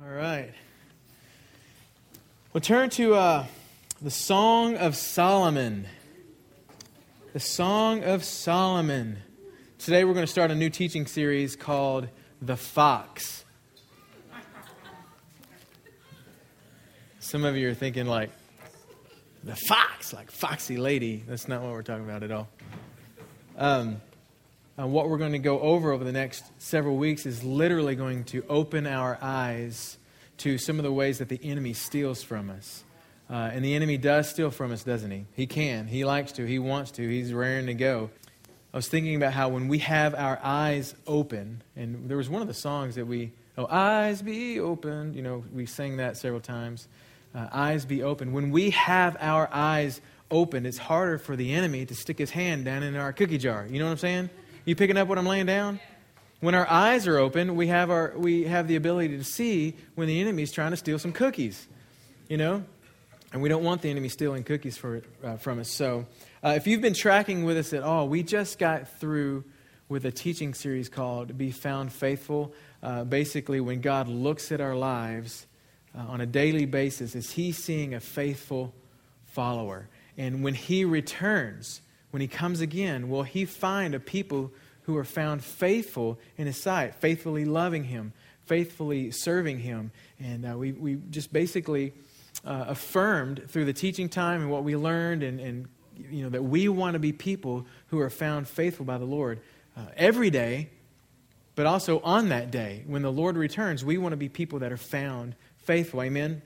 All right. We'll turn to uh, the Song of Solomon. The Song of Solomon. Today we're going to start a new teaching series called The Fox. Some of you are thinking, like, the fox, like foxy lady. That's not what we're talking about at all. Um, uh, what we're going to go over over the next several weeks is literally going to open our eyes to some of the ways that the enemy steals from us. Uh, and the enemy does steal from us, doesn't he? He can. He likes to. He wants to. He's raring to go. I was thinking about how when we have our eyes open, and there was one of the songs that we, oh, eyes be open, you know, we sang that several times. Uh, eyes be open. When we have our eyes open, it's harder for the enemy to stick his hand down in our cookie jar. You know what I'm saying? You picking up what I'm laying down? When our eyes are open, we have, our, we have the ability to see when the enemy is trying to steal some cookies, you know? And we don't want the enemy stealing cookies for, uh, from us. So, uh, if you've been tracking with us at all, we just got through with a teaching series called Be Found Faithful. Uh, basically, when God looks at our lives uh, on a daily basis, is He seeing a faithful follower? And when He returns, when he comes again, will he find a people who are found faithful in his sight, faithfully loving him, faithfully serving him? And uh, we, we just basically uh, affirmed through the teaching time and what we learned, and, and you know, that we want to be people who are found faithful by the Lord uh, every day, but also on that day. When the Lord returns, we want to be people that are found faithful. Amen?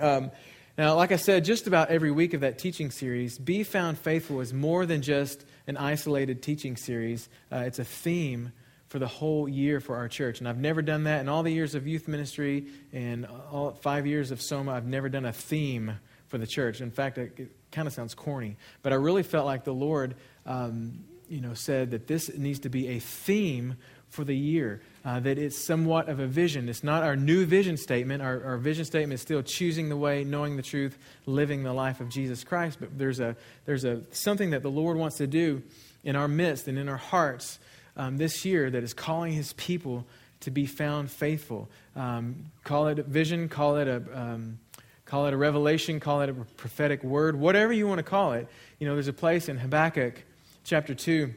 Um, now, like I said, just about every week of that teaching series, Be Found Faithful is more than just an isolated teaching series. Uh, it's a theme for the whole year for our church. And I've never done that in all the years of youth ministry and all five years of Soma. I've never done a theme for the church. In fact, it, it kind of sounds corny, but I really felt like the Lord, um, you know, said that this needs to be a theme for the year uh, that it's somewhat of a vision. It's not our new vision statement. Our, our vision statement is still choosing the way, knowing the truth, living the life of Jesus Christ. But there's, a, there's a, something that the Lord wants to do in our midst and in our hearts um, this year that is calling his people to be found faithful. Um, call it a vision, call it a. Um, call it a revelation, call it a prophetic word, whatever you want to call it. You know, there's a place in Habakkuk chapter 2,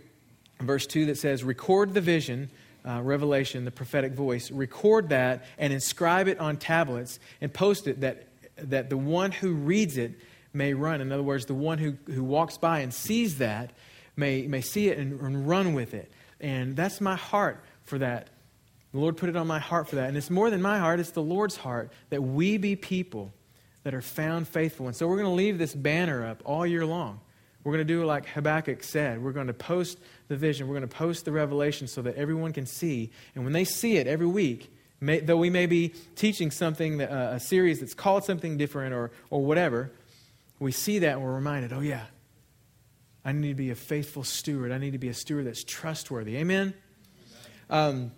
verse 2 that says, Record the vision uh, revelation, the prophetic voice, record that and inscribe it on tablets and post it that, that the one who reads it may run. In other words, the one who, who walks by and sees that may, may see it and, and run with it. And that's my heart for that. The Lord put it on my heart for that. And it's more than my heart, it's the Lord's heart that we be people that are found faithful. And so we're going to leave this banner up all year long. We're going to do like Habakkuk said. We're going to post the vision. We're going to post the revelation so that everyone can see. And when they see it every week, may, though we may be teaching something, that, uh, a series that's called something different or, or whatever, we see that and we're reminded, oh, yeah, I need to be a faithful steward. I need to be a steward that's trustworthy. Amen? Um,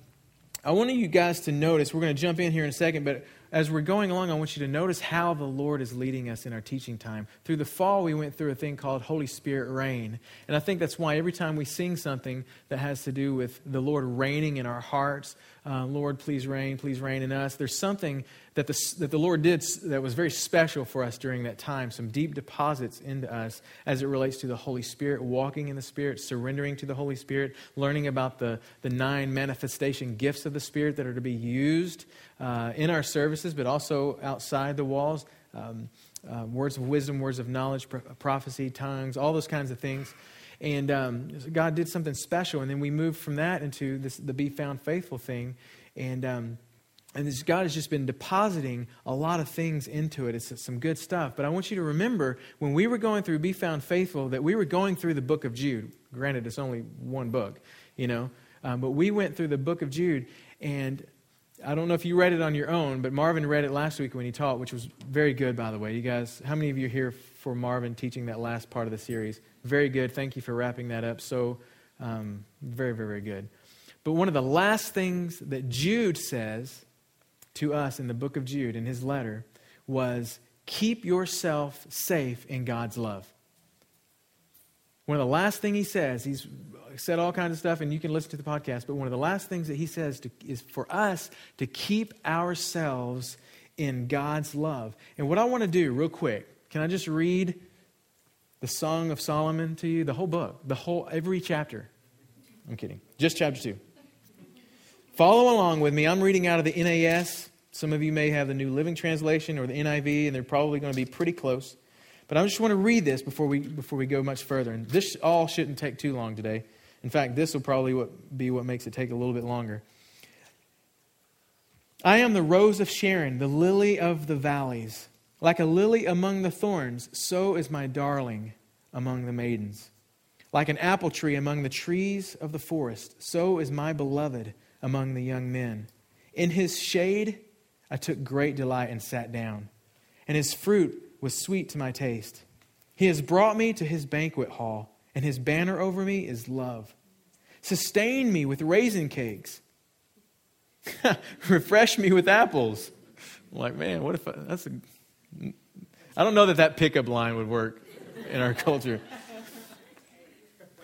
I want you guys to notice, we're going to jump in here in a second, but as we're going along, I want you to notice how the Lord is leading us in our teaching time. Through the fall, we went through a thing called Holy Spirit Reign. And I think that's why every time we sing something that has to do with the Lord reigning in our hearts, uh, Lord, please reign, please reign in us, there's something that the, that the Lord did that was very special for us during that time, some deep deposits into us as it relates to the Holy Spirit, walking in the Spirit, surrendering to the Holy Spirit, learning about the, the nine manifestation gifts of the Spirit that are to be used uh, in our services, but also outside the walls. Um, uh, words of wisdom, words of knowledge, prophecy, tongues, all those kinds of things. And um, God did something special. And then we moved from that into this, the Be Found Faithful thing. And, um, and this, God has just been depositing a lot of things into it. It's some good stuff. But I want you to remember when we were going through Be Found Faithful that we were going through the book of Jude. Granted, it's only one book, you know. Um, but we went through the book of Jude. And I don't know if you read it on your own, but Marvin read it last week when he taught, which was very good, by the way. You guys, how many of you are here for Marvin teaching that last part of the series? Very good. Thank you for wrapping that up. So, um, very, very, very good. But one of the last things that Jude says to us in the book of Jude, in his letter, was keep yourself safe in God's love. one of the last thing he says, he's said all kinds of stuff, and you can listen to the podcast, but one of the last things that he says to, is for us to keep ourselves in God's love. And what I want to do, real quick, can I just read the Song of Solomon to you? The whole book, the whole, every chapter. I'm kidding. Just chapter 2. Follow along with me. I'm reading out of the NAS. Some of you may have the New Living Translation or the NIV, and they're probably going to be pretty close. But I just want to read this before we, before we go much further. And this all shouldn't take too long today. In fact, this will probably what, be what makes it take a little bit longer. I am the rose of Sharon, the lily of the valleys. Like a lily among the thorns, so is my darling among the maidens. Like an apple tree among the trees of the forest, so is my beloved among the young men. In his shade I took great delight and sat down, and his fruit was sweet to my taste. He has brought me to his banquet hall, and his banner over me is love. Sustain me with raisin cakes. Refresh me with apples. I'm like, man, what if I, that's a. I don't know that that pickup line would work in our culture.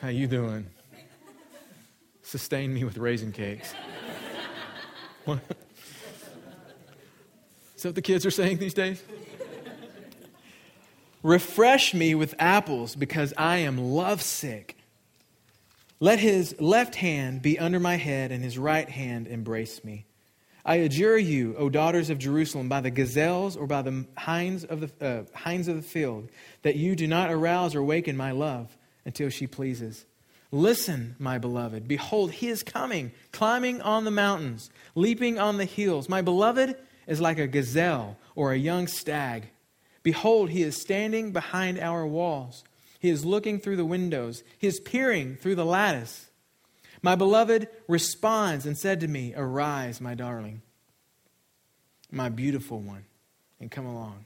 How you doing? Sustain me with raisin cakes. Is that what the kids are saying these days? Refresh me with apples because I am lovesick. Let his left hand be under my head and his right hand embrace me. I adjure you, O daughters of Jerusalem, by the gazelles or by the hinds of the, uh, hinds of the field, that you do not arouse or waken my love until she pleases. Listen, my beloved. Behold, he is coming, climbing on the mountains, leaping on the hills. My beloved is like a gazelle or a young stag. Behold, he is standing behind our walls. He is looking through the windows. He is peering through the lattice. My beloved responds and said to me, Arise, my darling, my beautiful one, and come along.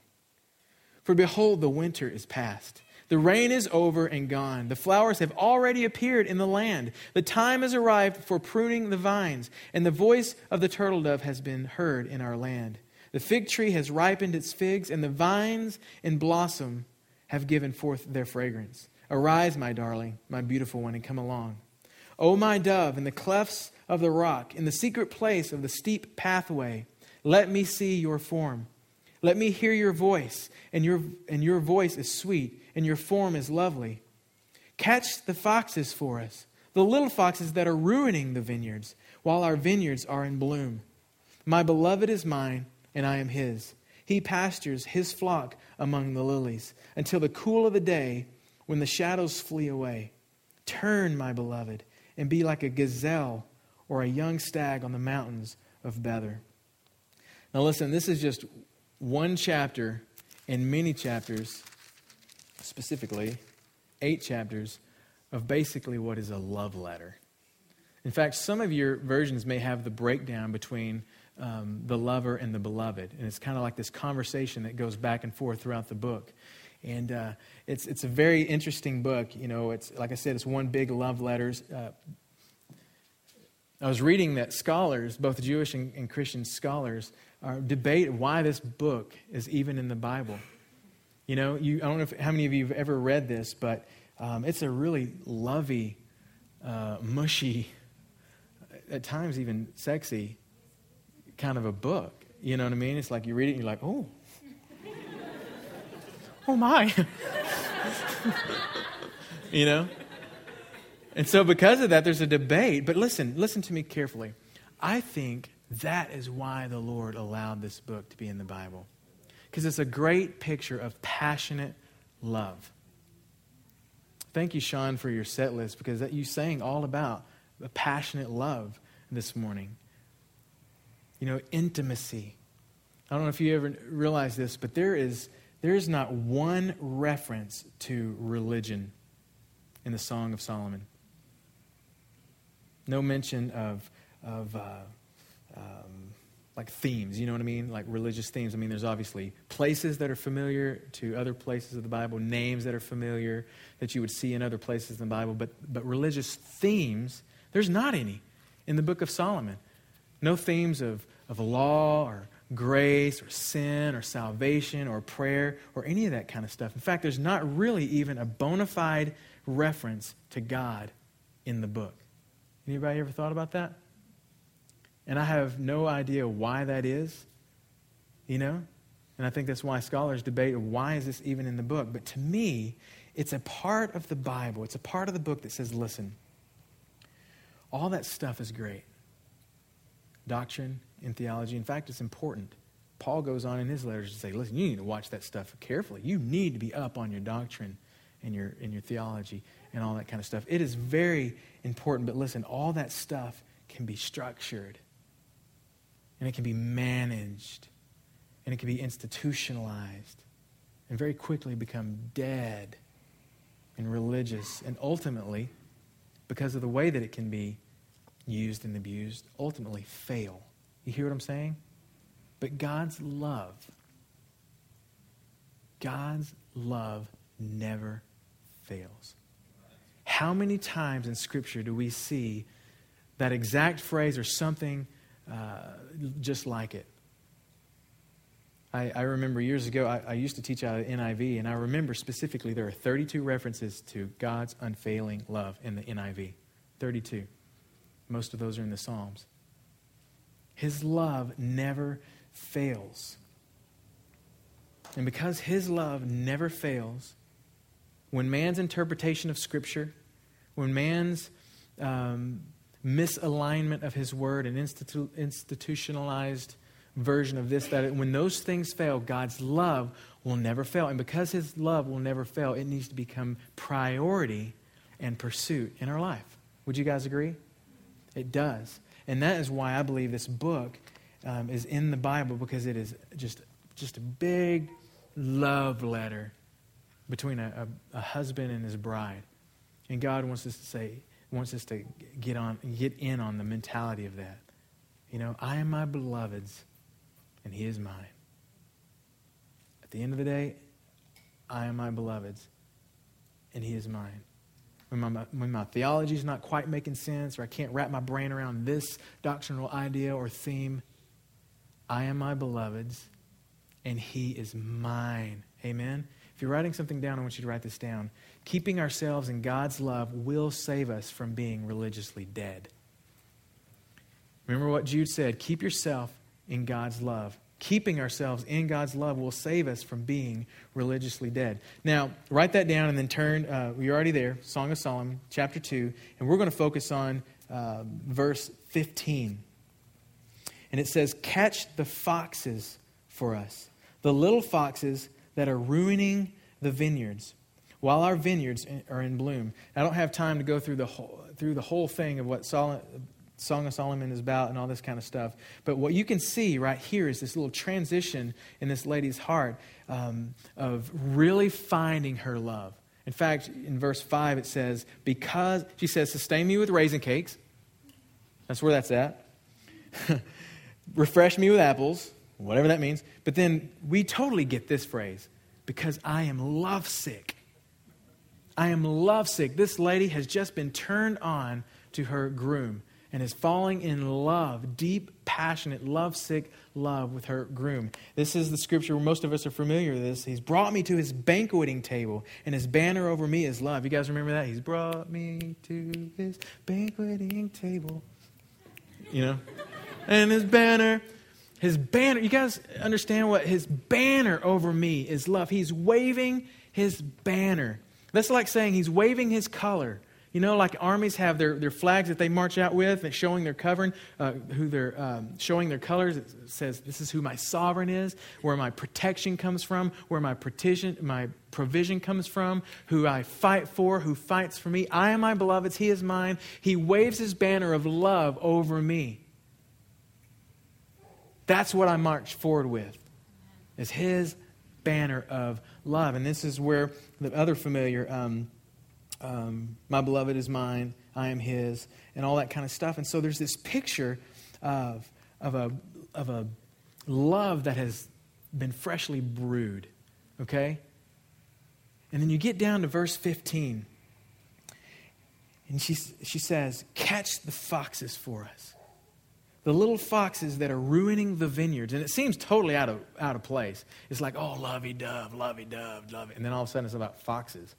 For behold, the winter is past. The rain is over and gone. The flowers have already appeared in the land. The time has arrived for pruning the vines, and the voice of the turtle dove has been heard in our land. The fig tree has ripened its figs, and the vines in blossom have given forth their fragrance. Arise, my darling, my beautiful one, and come along. O my dove, in the clefts of the rock, in the secret place of the steep pathway, let me see your form. Let me hear your voice, and your, and your voice is sweet, and your form is lovely. Catch the foxes for us, the little foxes that are ruining the vineyards, while our vineyards are in bloom. My beloved is mine and I am his. He pastures his flock among the lilies until the cool of the day when the shadows flee away. Turn, my beloved, and be like a gazelle or a young stag on the mountains of Bether. Now, listen, this is just one chapter in many chapters, specifically eight chapters, of basically what is a love letter. In fact, some of your versions may have the breakdown between um, the lover and the beloved. And it's kind of like this conversation that goes back and forth throughout the book. And uh, it's, it's a very interesting book. You know, it's, like I said, it's one big love letters. Uh, I was reading that scholars, both Jewish and, and Christian scholars, are debate why this book is even in the Bible. You know, you, I don't know if, how many of you have ever read this, but um, it's a really lovey, uh, mushy, at times even sexy kind of a book. You know what I mean? It's like you read it and you're like, oh, oh my. you know? And so, because of that, there's a debate. But listen, listen to me carefully. I think that is why the Lord allowed this book to be in the Bible. Because it's a great picture of passionate love. Thank you, Sean, for your set list because that you sang all about the passionate love this morning you know, intimacy. I don't know if you ever realize this, but there is, there is not one reference to religion in the Song of Solomon. No mention of, of uh, um, like themes, you know what I mean? Like religious themes. I mean, there's obviously places that are familiar to other places of the Bible, names that are familiar that you would see in other places in the Bible, but, but religious themes, there's not any in the book of Solomon. No themes of of law or grace or sin or salvation or prayer or any of that kind of stuff. In fact, there's not really even a bona fide reference to God in the book. Anybody ever thought about that? And I have no idea why that is, you know? And I think that's why scholars debate why is this even in the book. But to me, it's a part of the Bible. It's a part of the book that says, listen, all that stuff is great. Doctrine and theology. In fact, it's important. Paul goes on in his letters to say, listen, you need to watch that stuff carefully. You need to be up on your doctrine and your, and your theology and all that kind of stuff. It is very important. But listen, all that stuff can be structured and it can be managed and it can be institutionalized and very quickly become dead and religious and ultimately because of the way that it can be used and abused ultimately fail you hear what i'm saying but god's love god's love never fails how many times in scripture do we see that exact phrase or something uh, just like it I, I remember years ago, I, I, used to teach out of NIV, and I remember specifically there are 32 references to God's unfailing love in the NIV. 32. Most of those are in the Psalms. His love never fails. And because His love never fails, when man's interpretation of Scripture, when man's um, misalignment of His word and institu- institutionalized version of this that when those things fail, God's love will never fail. And because His love will never fail, it needs to become priority and pursuit in our life. Would you guys agree? It does. And that is why I believe this book um, is in the Bible because it is just, just a big love letter between a, a, a husband and his bride. And God wants us to say, wants us to get on, get in on the mentality of that. You know, I am my beloved's and he is mine. At the end of the day, I am my beloved's, and he is mine. When my, when my theology is not quite making sense, or I can't wrap my brain around this doctrinal idea or theme, I am my beloved's, and he is mine. Amen? If you're writing something down, I want you to write this down. Keeping ourselves in God's love will save us from being religiously dead. Remember what Jude said keep yourself in God's love. Keeping ourselves in God's love will save us from being religiously dead. Now, write that down and then turn. Uh, you're already there, Song of Solomon, chapter 2, and we're going to focus on uh, verse 15. And it says, Catch the foxes for us, the little foxes that are ruining the vineyards while our vineyards are in bloom. I don't have time to go through the whole, through the whole thing of what Solomon, Song of Solomon is about and all this kind of stuff. But what you can see right here is this little transition in this lady's heart um, of really finding her love. In fact, in verse 5, it says, Because, she says, sustain me with raisin cakes. That's where that's at. Refresh me with apples, whatever that means. But then we totally get this phrase because I am lovesick. I am lovesick. This lady has just been turned on to her groom and is falling in love, deep, passionate, lovesick love with her groom. This is the scripture where most of us are familiar with this. He's brought me to his banqueting table, and his banner over me is love. You guys remember that? He's brought me to his banqueting table. You know? And his banner, his banner, you guys understand what his banner over me is love. He's waving his banner. That's like saying he's waving his color. You know, like armies have their, their flags that they march out with, that showing their covering, uh, who they're um, showing their colors. It says, "This is who my sovereign is, where my protection comes from, where my provision, my provision comes from, who I fight for, who fights for me. I am my beloved's; he is mine. He waves his banner of love over me. That's what I march forward with, is his banner of love. And this is where the other familiar." Um, um, my beloved is mine, I am his, and all that kind of stuff. And so there's this picture of, of, a, of a love that has been freshly brewed, okay? And then you get down to verse 15, and she, she says, Catch the foxes for us. The little foxes that are ruining the vineyards. And it seems totally out of, out of place. It's like, oh, lovey dove, lovey dove, lovey. And then all of a sudden it's about foxes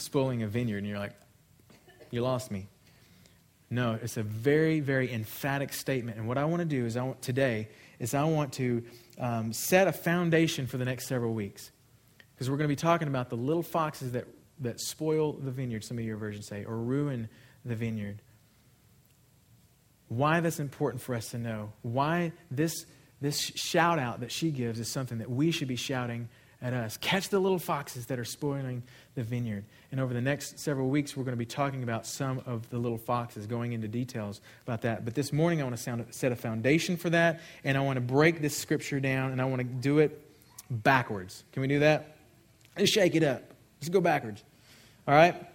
spoiling a vineyard, and you're like, you lost me. No, it's a very, very emphatic statement. And what I want to do is, I want, today, is I want to um, set a foundation for the next several weeks. Because we're going to be talking about the little foxes that, that spoil the vineyard, some of your versions say, or ruin the vineyard. Why that's important for us to know. Why this, this shout out that she gives is something that we should be shouting at us. Catch the little foxes that are spoiling the vineyard. And over the next several weeks, we're going to be talking about some of the little foxes, going into details about that. But this morning, I want to sound, set a foundation for that, and I want to break this scripture down, and I want to do it backwards. Can we do that? Let's shake it up. Let's go backwards. All right? It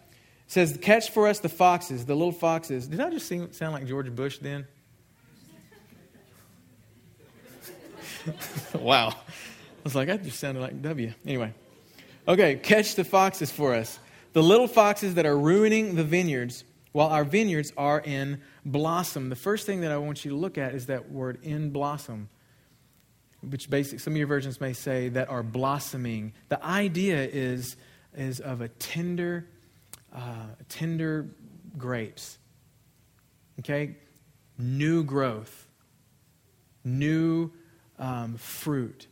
says, Catch for us the foxes, the little foxes. Did I just sound like George Bush then? wow. Was like, that just sounded like W. Anyway. Okay, catch the foxes for us. The little foxes that are ruining the vineyards while our vineyards are in blossom. The first thing that I want you to look at is that word in blossom, which basic some of your versions may say that are blossoming. The idea is, is of a tender, uh, tender grapes. Okay? New growth, new um, fruit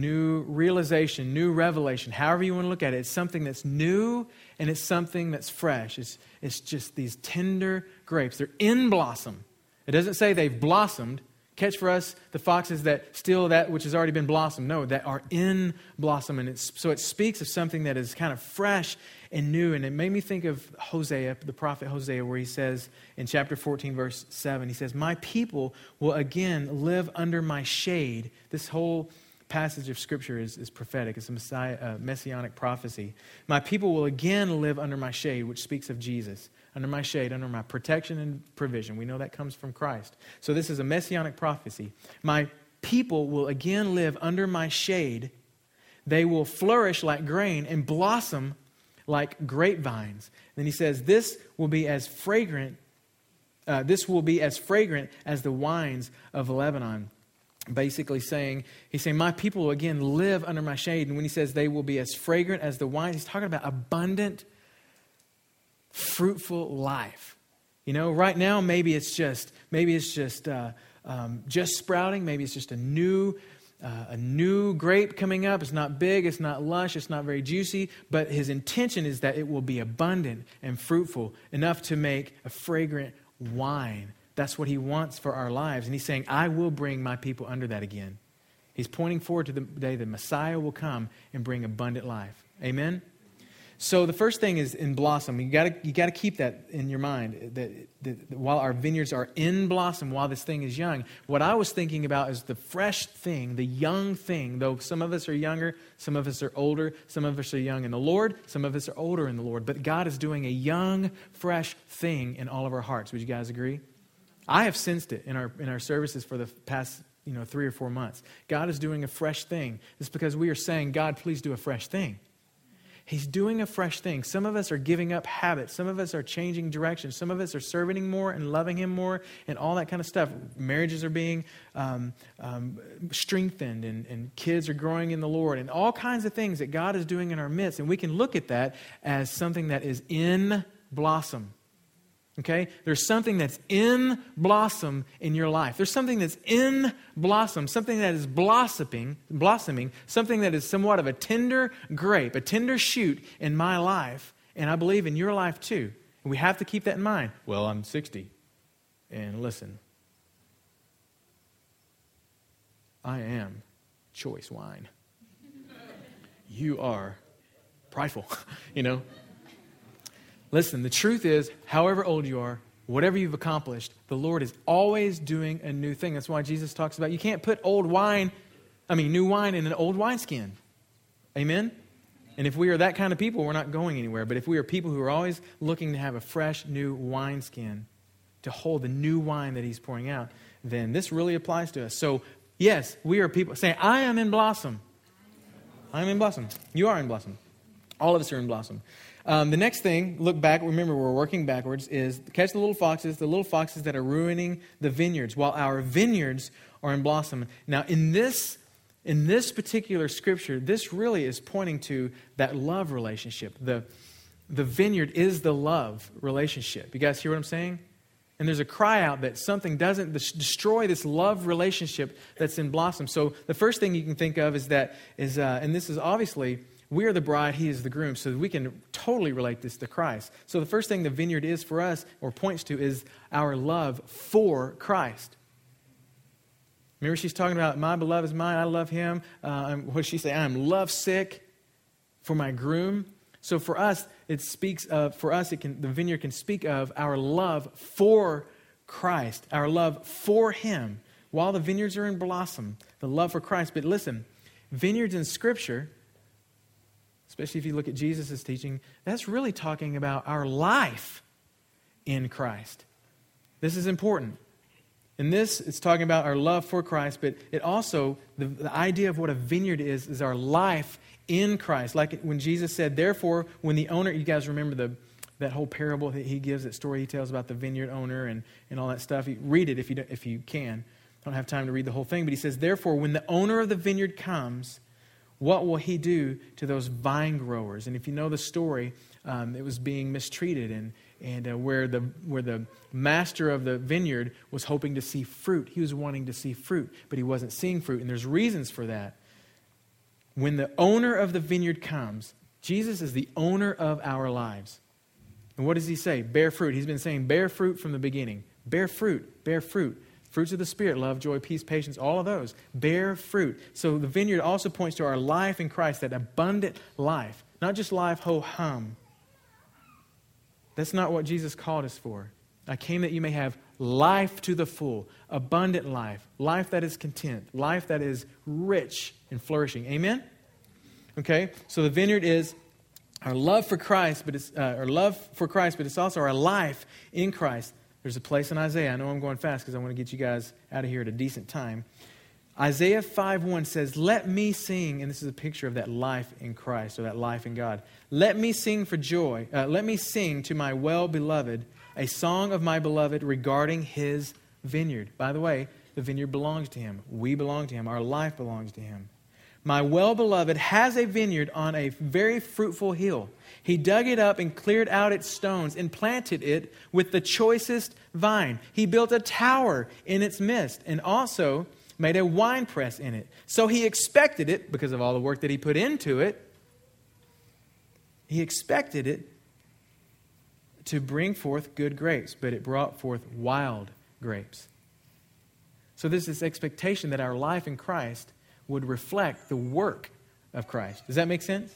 new realization, new revelation, however you want to look at it. It's something that's new and it's something that's fresh. It's, it's just these tender grapes. They're in blossom. It doesn't say they've blossomed. Catch for us the foxes that steal that which has already been blossomed. No, that are in blossom. And it's, so it speaks of something that is kind of fresh and new. And it made me think of Hosea, the prophet Hosea, where he says in chapter 14, verse 7, he says, My people will again live under my shade. This whole passage of Scripture is, is prophetic. It's a messiah, uh, messianic prophecy. My people will again live under my shade, which speaks of Jesus. Under my shade, under my protection and provision. We know that comes from Christ. So this is a messianic prophecy. My people will again live under my shade. They will flourish like grain and blossom like grapevines. Then he says, This will be as fragrant. Uh, this will be as fragrant as the wines of Lebanon basically saying, he's saying, My people will again live under my shade. And when he says they will be as fragrant as the wine, he's talking about abundant, fruitful life. You know, right now, maybe it's just, maybe it's just, uh, um, just sprouting. Maybe it's just a new, uh, a new grape coming up. It's not big, it's not lush, it's not very juicy, but his intention is that it will be abundant and fruitful, enough to make a fragrant wine that's what he wants for our lives. And he's saying, I will bring my people under that again. He's pointing forward to the day the Messiah will come and bring abundant life. Amen? So the first thing is in blossom. You got you got to keep that in your mind. That, that, that, while our vineyards are in blossom, while this thing is young, what I was thinking about is the fresh thing, the young thing. Though some of us are younger, some of us are older, some of us are young in the Lord, some of us are older in the Lord. But God is doing a young, fresh thing in all of our hearts. Would you guys agree? I have sensed it in our, in our services for the past you know, three or four months. God is doing a fresh thing. It's because we are saying, God, please do a fresh thing. He's doing a fresh thing. Some of us are giving up habits. Some of us are changing direction. Some of us are serving Him more and loving Him more and all that kind of stuff. Marriages are being um, um, strengthened and, and kids are growing in the Lord and all kinds of things that God is doing in our midst. And we can look at that as something that is in blossom. Okay? There's something that's in blossom in your life. There's something that's in blossom, something that is blossoming, blossoming, something that is somewhat of a tender grape, a tender shoot in my life, and I believe in your life too. And we have to keep that in mind. Well, I'm 60. And listen, I am choice wine. You are prideful, you know? Listen, the truth is, however old you are, whatever you've accomplished, the Lord is always doing a new thing. That's why Jesus talks about you can't put old wine, I mean, new wine in an old wineskin. Amen? And if we are that kind of people, we're not going anywhere. But if we are people who are always looking to have a fresh new wineskin to hold the new wine that He's pouring out, then this really applies to us. So, yes, we are people saying, I am in blossom. I am in blossom. You are in blossom. All of us are in blossom. Um, the next thing, look back, remember we're working backwards, is catch the little foxes, the little foxes that are ruining the vineyards, while our vineyards are in blossom. Now, in this, in this particular scripture, this really is pointing to that love relationship. The, the vineyard is the love relationship. You guys hear what I'm saying? And there's a cry out that something doesn't destroy this love relationship that's in blossom. So the first thing you can think of is that is, uh, and this is obviously we are the bride, he is the groom, so we can totally relate this to Christ. So the first thing the vineyard is for us, or points to, is our love for Christ. Remember, she's talking about, My beloved is mine, I love him. Uh, what does she say? I am lovesick for my groom. So for us, it speaks of, for us, it can, the vineyard can speak of our love for Christ, our love for him. While the vineyards are in blossom, the love for Christ. But listen, vineyards in Scripture especially if you look at Jesus' teaching, that's really talking about our life in Christ. This is important. In this, it's talking about our love for Christ, but it also, the, the idea of what a vineyard is, is our life in Christ. Like when Jesus said, therefore, when the owner, you guys remember the, that whole parable that he gives, that story he tells about the vineyard owner and, and all that stuff. read it if you, if you can. I don't have time to read the whole thing, but he says, therefore, when the owner of the vineyard comes, what will he do to those vine growers? And if you know the story, um, it was being mistreated, and, and uh, where, the, where the master of the vineyard was hoping to see fruit. He was wanting to see fruit, but he wasn't seeing fruit, and there's reasons for that. When the owner of the vineyard comes, Jesus is the owner of our lives. And what does he say? Bear fruit. He's been saying bear fruit from the beginning. Bear fruit, bear fruit. Fruits of the Spirit, love, joy, peace, patience, all of those bear fruit. So the vineyard also points to our life in Christ, that abundant life. Not just life, ho hum. That's not what Jesus called us for. I came that you may have life to the full, abundant life, life that is content, life that is rich and flourishing. Amen? Okay, so the vineyard is our love for Christ, but it's uh, our love for Christ, but it's also our life in Christ. There's a place in Isaiah. I know I'm going fast because I want to get you guys out of here at a decent time. Isaiah 5:1 says, "Let me sing," and this is a picture of that life in Christ or that life in God. "Let me sing for joy. Uh, let me sing to my well-beloved a song of my beloved regarding his vineyard." By the way, the vineyard belongs to him. We belong to him. Our life belongs to him. My well beloved has a vineyard on a very fruitful hill. He dug it up and cleared out its stones and planted it with the choicest vine. He built a tower in its midst and also made a wine press in it. So he expected it, because of all the work that he put into it, he expected it to bring forth good grapes, but it brought forth wild grapes. So there's this expectation that our life in Christ would reflect the work of Christ. Does that make sense?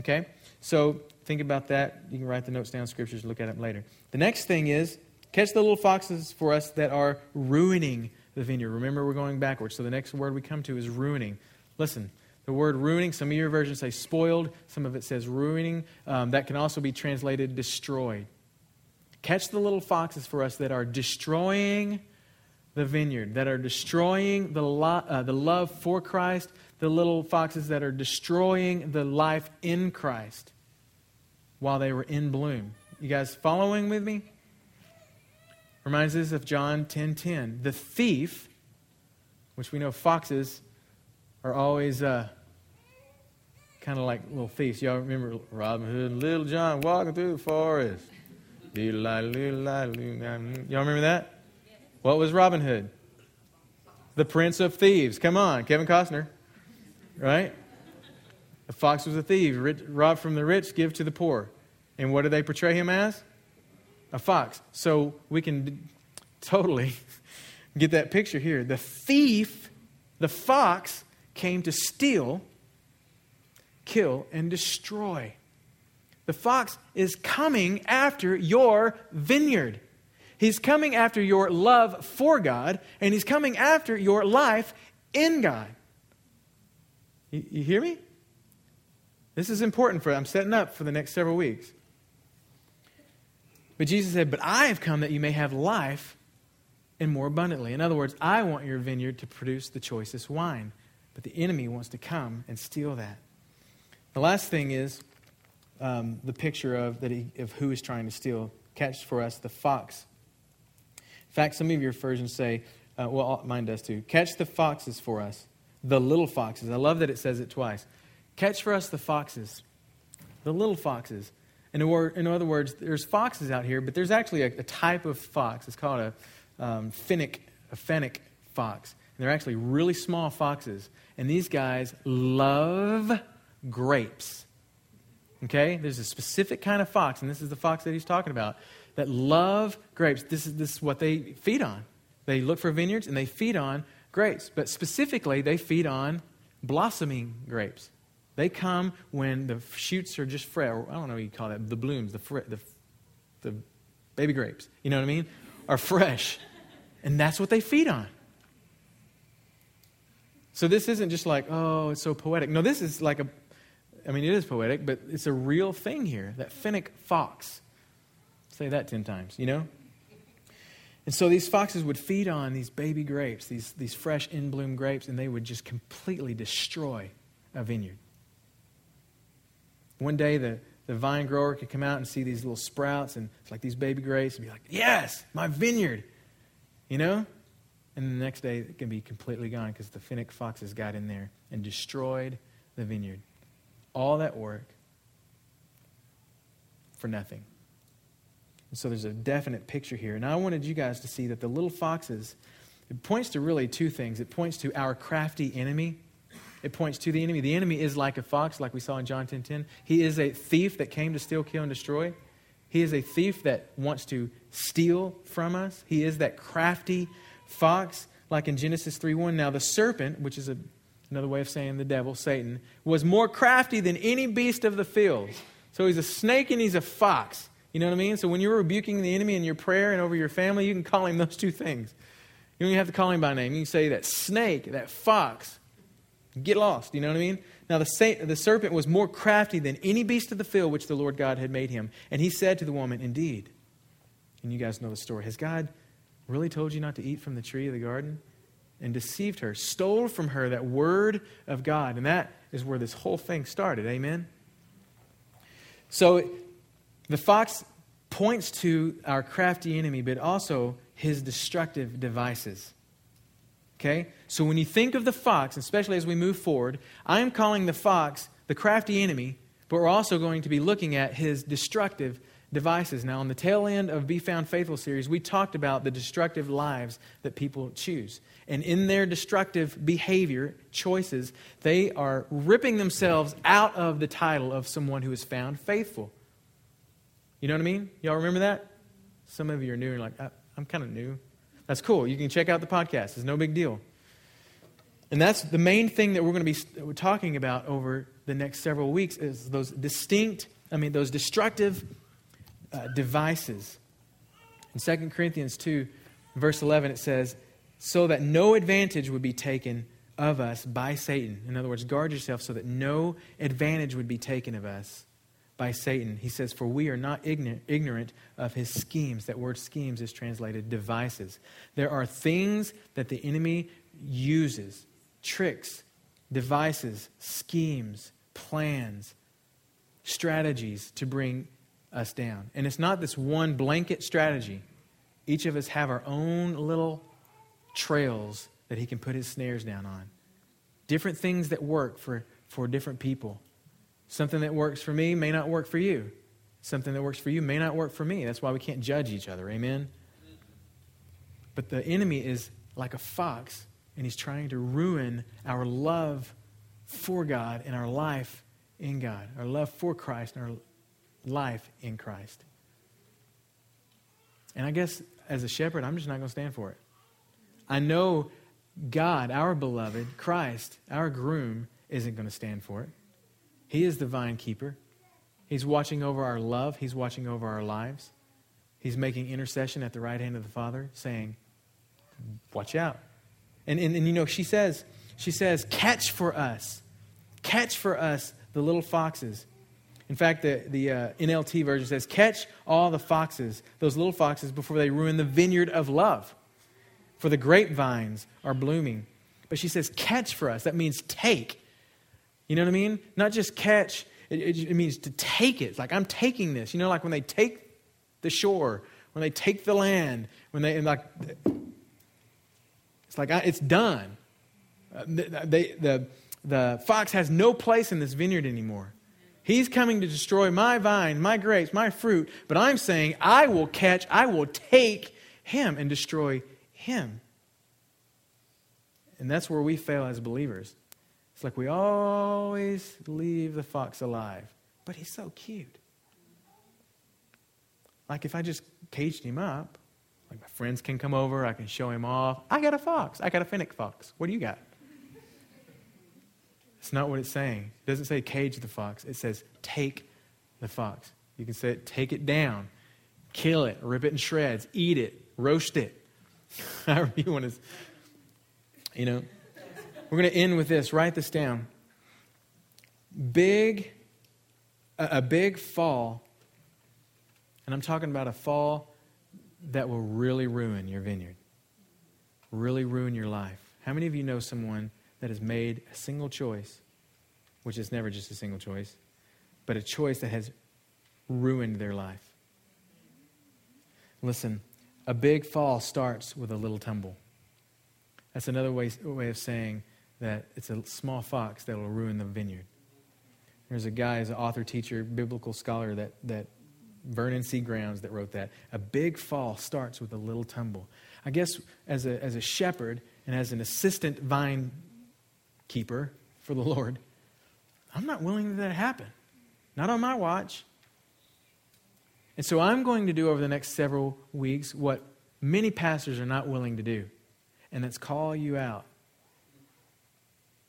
Okay? So think about that. You can write the notes down, scriptures, look at them later. The next thing is catch the little foxes for us that are ruining the vineyard. Remember, we're going backwards. So the next word we come to is ruining. Listen, the word ruining, some of your versions say spoiled, some of it says ruining. Um, that can also be translated destroyed. Catch the little foxes for us that are destroying the vineyard, that are destroying the, lo- uh, the love for Christ, the little foxes that are destroying the life in Christ while they were in bloom. You guys following with me? Reminds us of John 10:10. 10, 10. The thief, which we know foxes are always uh, kind of like little thieves. Y'all remember Robin Hood and Little John walking through the forest. Y'all remember that? What was Robin Hood? The Prince of Thieves. Come on, Kevin Costner. Right? The fox was a thief, rob from the rich, give to the poor. And what do they portray him as? A fox. So we can totally get that picture here. The thief, the fox, came to steal, kill, and destroy. The fox is coming after your vineyard. He's coming after your love for God, and He's coming after your life in God. You, you hear me? This is important for I'm setting up for the next several weeks. But Jesus said, But I have come that you may have life and more abundantly. In other words, I want your vineyard to produce the choicest wine, but the enemy wants to come and steal that. The last thing is um, the picture of, that he, of who is trying to steal. Catch for us the fox in fact, some of your versions say, uh, well, mine does too. Catch the foxes for us, the little foxes. I love that it says it twice. Catch for us the foxes, the little foxes. In, in other words, there's foxes out here, but there's actually a, a type of fox. It's called a um, fennec, a fennec fox. And they're actually really small foxes. And these guys love grapes. Okay? There's a specific kind of fox, and this is the fox that he's talking about, that love grapes. This is, this is what they feed on. They look for vineyards and they feed on grapes. But specifically, they feed on blossoming grapes. They come when the shoots are just fresh. I don't know what you call that. The blooms, the, fr- the, the baby grapes, you know what I mean? Are fresh. And that's what they feed on. So this isn't just like, oh, it's so poetic. No, this is like a, I mean, it is poetic, but it's a real thing here. That fennec fox. Say that 10 times, you know? And so these foxes would feed on these baby grapes, these, these fresh in bloom grapes, and they would just completely destroy a vineyard. One day, the, the vine grower could come out and see these little sprouts, and it's like these baby grapes, and be like, Yes, my vineyard. You know? And the next day, it can be completely gone because the fennec foxes got in there and destroyed the vineyard. All that work for nothing. And so there's a definite picture here. And I wanted you guys to see that the little foxes, it points to really two things. It points to our crafty enemy. It points to the enemy. The enemy is like a fox, like we saw in John 10 10. He is a thief that came to steal, kill, and destroy. He is a thief that wants to steal from us. He is that crafty fox, like in Genesis 3 1. Now, the serpent, which is a, another way of saying the devil, Satan, was more crafty than any beast of the field. So he's a snake and he's a fox. You know what I mean? So when you're rebuking the enemy in your prayer and over your family, you can call him those two things. You don't even have to call him by name. You can say that snake, that fox. Get lost. You know what I mean? Now, the, the serpent was more crafty than any beast of the field which the Lord God had made him. And he said to the woman, Indeed, and you guys know the story, has God really told you not to eat from the tree of the garden? And deceived her, stole from her that word of God. And that is where this whole thing started. Amen? So the fox points to our crafty enemy, but also his destructive devices. Okay? So when you think of the fox, especially as we move forward, I am calling the fox the crafty enemy, but we're also going to be looking at his destructive devices. Now, on the tail end of Be Found Faithful series, we talked about the destructive lives that people choose. And in their destructive behavior, choices, they are ripping themselves out of the title of someone who is found faithful. You know what I mean? Y'all remember that? Some of you are new and like, I'm kind of new. That's cool. You can check out the podcast. It's no big deal. And that's the main thing that we're going to be talking about over the next several weeks is those distinct, I mean, those destructive uh, devices. In 2 Corinthians 2, verse 11, it says, so that no advantage would be taken of us by Satan. In other words, guard yourself so that no advantage would be taken of us by Satan. He says, For we are not ignorant of his schemes. That word schemes is translated devices. There are things that the enemy uses tricks, devices, schemes, plans, strategies to bring us down. And it's not this one blanket strategy. Each of us have our own little trails that he can put his snares down on. Different things that work for, for different people. Something that works for me may not work for you. Something that works for you may not work for me. That's why we can't judge each other. Amen? But the enemy is like a fox, and he's trying to ruin our love for God and our life in God, our love for Christ and our life in Christ. And I guess as a shepherd, I'm just not going to stand for it. I know God, our beloved, Christ, our groom, isn't going to stand for it. He is the vine keeper. He's watching over our love, He's watching over our lives. He's making intercession at the right hand of the Father, saying, Watch out. And, and, and you know, she says, she says, catch for us. Catch for us the little foxes. In fact, the, the uh, NLT version says, Catch all the foxes, those little foxes, before they ruin the vineyard of love. For the grapevines are blooming. But she says, Catch for us. That means take. You know what I mean? Not just catch, it, it, it means to take it. It's like, I'm taking this. You know, like when they take the shore, when they take the land, when they, like, it's like, it's done. Uh, they, the, the fox has no place in this vineyard anymore. He's coming to destroy my vine, my grapes, my fruit, but I'm saying I will catch, I will take him and destroy him. And that's where we fail as believers. It's like we always leave the fox alive, but he's so cute. Like if I just caged him up, like my friends can come over, I can show him off. I got a fox. I got a fennec fox. What do you got? It's not what it's saying. It doesn't say cage the fox. It says take the fox. You can say it, take it down, kill it, rip it in shreds, eat it, roast it. However you want to, you know. We're going to end with this. Write this down. Big, a, big fall, and I'm talking about a fall that will really ruin your vineyard, really ruin your life. How many of you know someone that has made a single choice, which is never just a single choice, but a choice that has ruined their life? Listen, a big fall starts with a little tumble. That's another way, way of saying that it's a small fox that will ruin the vineyard. There's a guy, as an author, teacher, biblical scholar, that, that Vernon C. Grounds, that wrote that. A big fall starts with a little tumble. I guess as a, as a shepherd and as an assistant vine keeper for the Lord, I'm not willing that, that happen. Not on my watch. And so I'm going to do over the next several weeks what many pastors are not willing to do, and that's call you out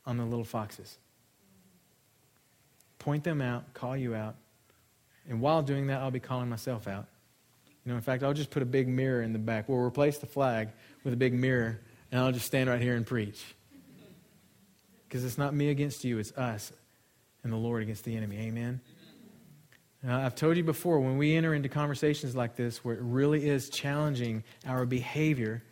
on the little foxes. Point them out, call you out. And while doing that, I'll be calling myself out. You know, in fact, I'll just put a big mirror in the back. We'll replace the flag with a big mirror, and I'll just stand right here and preach. Because it's not me against you, it's us and the Lord against the enemy. Amen? Now, I've told you before, when we enter into conversations like this, where it really is challenging our behavior,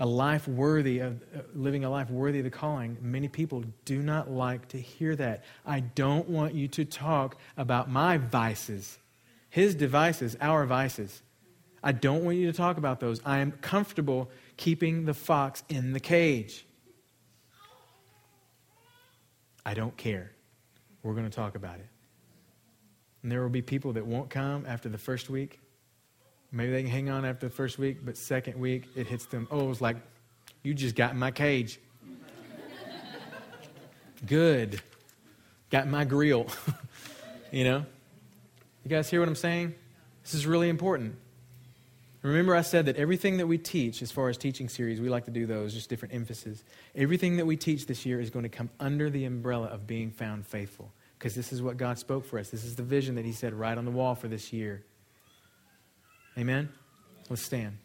a life worthy of uh, living a life worthy of the calling, many people do not like to hear that. I don't want you to talk about my vices, his devices, our vices. I don't want you to talk about those. I am comfortable keeping the fox in the cage. I don't care. We're going to talk about it. And there will be people that won't come after the first week Maybe they can hang on after the first week, but second week it hits them. Oh, it's like, you just got in my cage. Good. Got my grill. you know? You guys hear what I'm saying? This is really important. Remember, I said that everything that we teach, as far as teaching series, we like to do those, just different emphasis. Everything that we teach this year is going to come under the umbrella of being found faithful. Because this is what God spoke for us. This is the vision that He said right on the wall for this year. Amen? Let's stand.